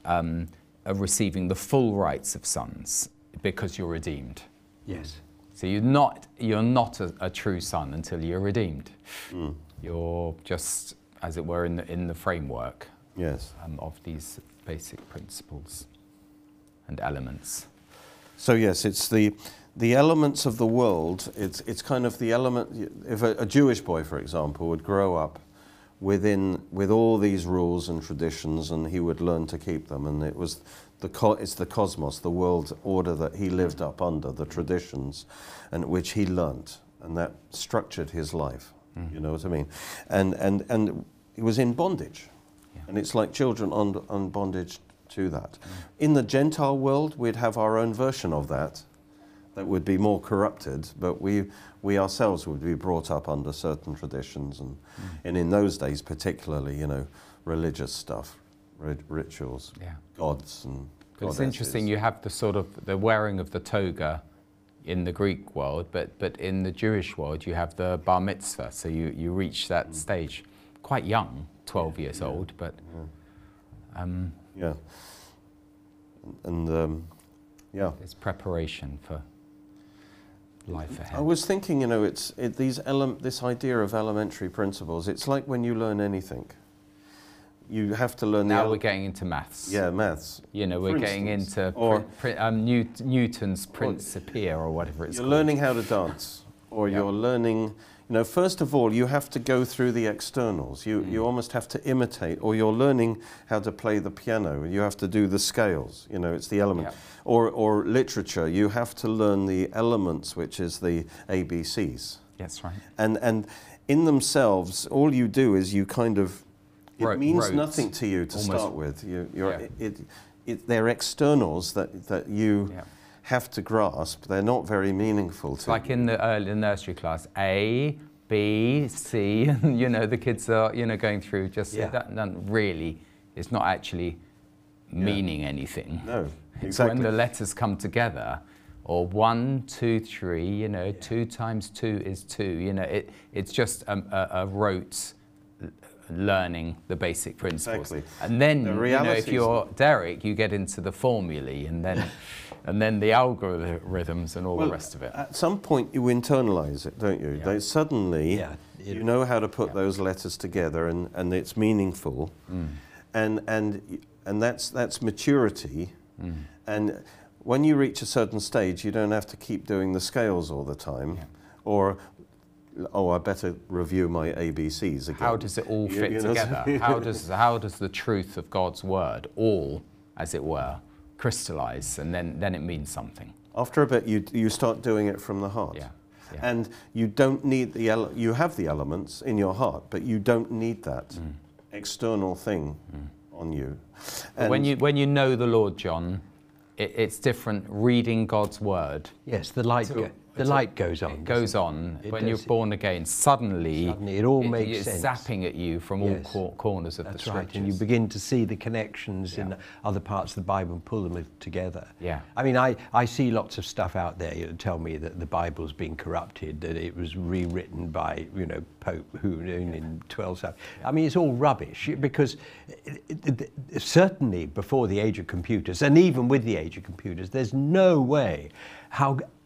um, uh, receiving the full rights of sons because you're redeemed. Yes. So you're not, you're not a, a true son until you're redeemed. Mm. You're just, as it were, in the, in the framework Yes. um, of these basic principles and elements. So yes, it's the the elements of the world. It's it's kind of the element. If a, a Jewish boy, for example, would grow up within with all these rules and traditions, and he would learn to keep them, and it was the co- it's the cosmos, the world order that he lived up under, the traditions, and which he learnt, and that structured his life. Mm-hmm. You know what I mean? And and and he was in bondage, Yeah. and it's like children on on bondage to that. In the Gentile world, we'd have our own version of that that would be more corrupted, but we, we ourselves would be brought up under certain traditions, and, and in those days, particularly, you know, religious stuff, rit- rituals, Yeah. gods, and But it's interesting, you have the sort of the wearing of the toga in the Greek world, but, but in the Jewish world, you have the bar mitzvah. So you, you reach that stage quite young, 12 years old, but um, Yeah. And, um, yeah. it's preparation for life ahead. I was thinking, you know, it's it, these ele- this idea of elementary principles. It's like when you learn anything. You have to learn. now the we're getting into maths. yeah, maths. You know, we're For getting into or- pri- pri- um, Newt- Newton's Principia or whatever it's You're called. learning how to dance, or Yeah. you're learning, you know, first of all, you have to go through the externals. You, Mm. you almost have to imitate, or you're learning how to play the piano. You have to do the scales, you know, it's the element. Yeah. Or, or literature, you have to learn the elements, which is the ABCs. That's right. And, and in themselves, all you do is you kind of, it Ro- means nothing to you to almost. start with. You, you're, Yeah. it, it, they're externals that, that you Yeah. Have to grasp. They're not very meaningful to like in the early nursery class, A, B, C, and you know the kids are you know going through just Yeah. that, that really it's not actually meaning anything. No, exactly. when the letters come together, or one, two, three. You know, two times two is two. You know, it it's just a, a, a rote learning the basic principles, Exactly. and then The you know if you're Derek, you get into the formulae, and then and then the algorithms and all the rest of it. At some point, you internalize it, don't you? Yeah. They suddenly, Yeah, it- you know how to put those letters together, and, and it's meaningful, Mm. and and and that's that's maturity, Mm. and when you reach a certain stage, you don't have to keep doing the scales all the time, or oh, I better review my ABCs again. How does it all You- fit you know, together? how does how does the truth of God's word all, as it were, crystallize, and then then it means something? After a bit, you you start doing it from the heart. Yeah, yeah. And you don't need the ele- you have the elements in your heart, but you don't need that Mm. external thing on you. But when you when you know the Lord, John, it, it's different reading God's word. Yes, the light, go, the light goes on. It goes on It when you're born again. Suddenly, Suddenly it all makes it's sense. zapping at you from all cor- corners of That's the right, and you begin to see the connections in other parts of the Bible and pull them together. Yeah. I mean, I, I see lots of stuff out there that tell me that the Bible's been corrupted, that it was rewritten by, you know, Pope Huon in 12 I mean, it's all rubbish because it, it, it- certainly before the age of computers, and even with the age of computers, there's no way,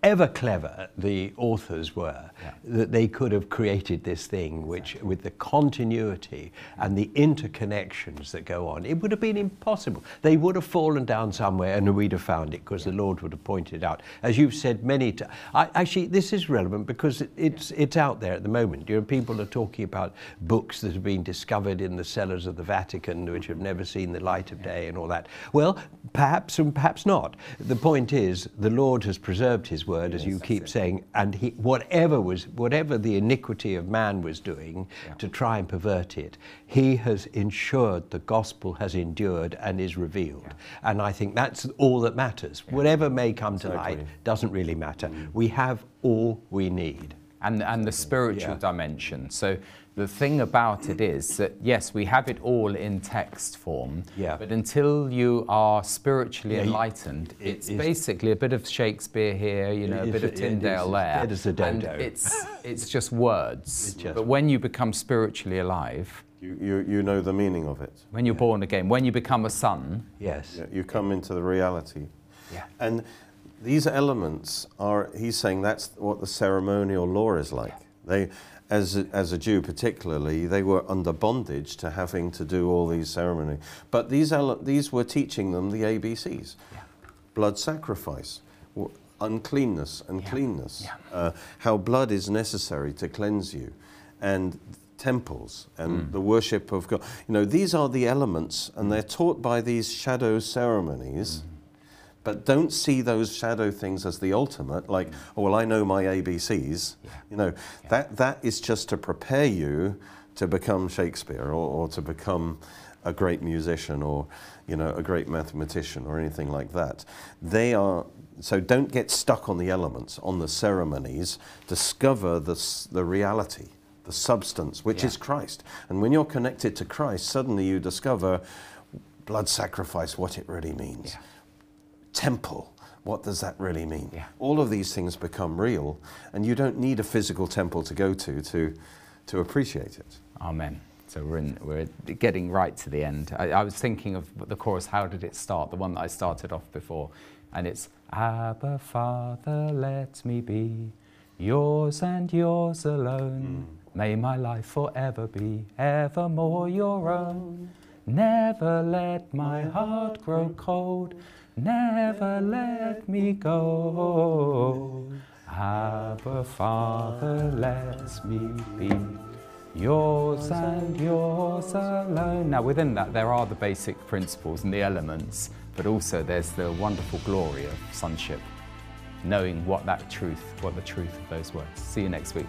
however clever the authors were, that they could have created this thing which, with the continuity and the interconnections that go on, it would have been impossible. They would have fallen down somewhere and we'd have found it because the Lord would have pointed out. As you've said many times, actually, this is relevant because it, it's, it's out there at the moment. You know, people are talking about books that have been discovered in the cellars of the Vatican which have never seen the light of day and all that. Well, perhaps and perhaps not. The point is, the Lord has preserved His word, as you keep saying, and he, whatever was, whatever the iniquity of man was doing to try and pervert it, He has ensured the gospel has endured and is revealed. And I think that's all that matters. Whatever may come to light Exactly. doesn't really matter. We have all we need. and, and the spiritual Yeah. dimension. So the thing about it is that yes, we have it all in text form, Yeah. but until you are spiritually Yeah, enlightened, it it's is- basically a bit of Shakespeare here, you know, a bit of it is Tyndale as there, dead as a and it's it's just words. It's just- but when you become spiritually alive, You, you, you know the meaning of it. when you're born again, when you become a son, Yes. You- You come into the reality. Yeah. And these elements are, he's saying that's what the ceremonial law is like. They, as a, as a Jew particularly, they were under bondage to having to do all these ceremonies. But these, these were teaching them the ABCs blood sacrifice, uncleanness and Yeah. cleanness, Yeah. uh, how blood is necessary to cleanse you, and temples and Mm. the worship of God. You know, these are the elements, and they're taught by these shadow ceremonies. Mm. But don't see those shadow things as the ultimate, like, mm. oh, well, I know my ABCs. You know, that, that is just to prepare you to become Shakespeare or, or to become a great musician or, you know, a great mathematician or anything like that. They are, so don't get stuck on the elements, on the ceremonies. Discover the, the reality, the substance, which Yeah. is Christ. And when you're connected to Christ, suddenly you discover blood sacrifice, what it really means Yeah. Temple. What does that really mean? Yeah. All of these things become real, and you don't need a physical temple to go to to, to appreciate it. Amen. So we're, in, we're getting right to the end. I, I was thinking of the chorus, how did it start? The one that I started off before. And it's, Abba, Father, let me be yours and yours alone. Mm. May my life forever be evermore your own. Never let my heart grow cold. Never let me go. Abba, Father, let me be yours and yours alone. Now, within that, there are the basic principles and the elements, but also there's the wonderful glory of sonship, knowing what that truth, what the truth of those words. See you next week.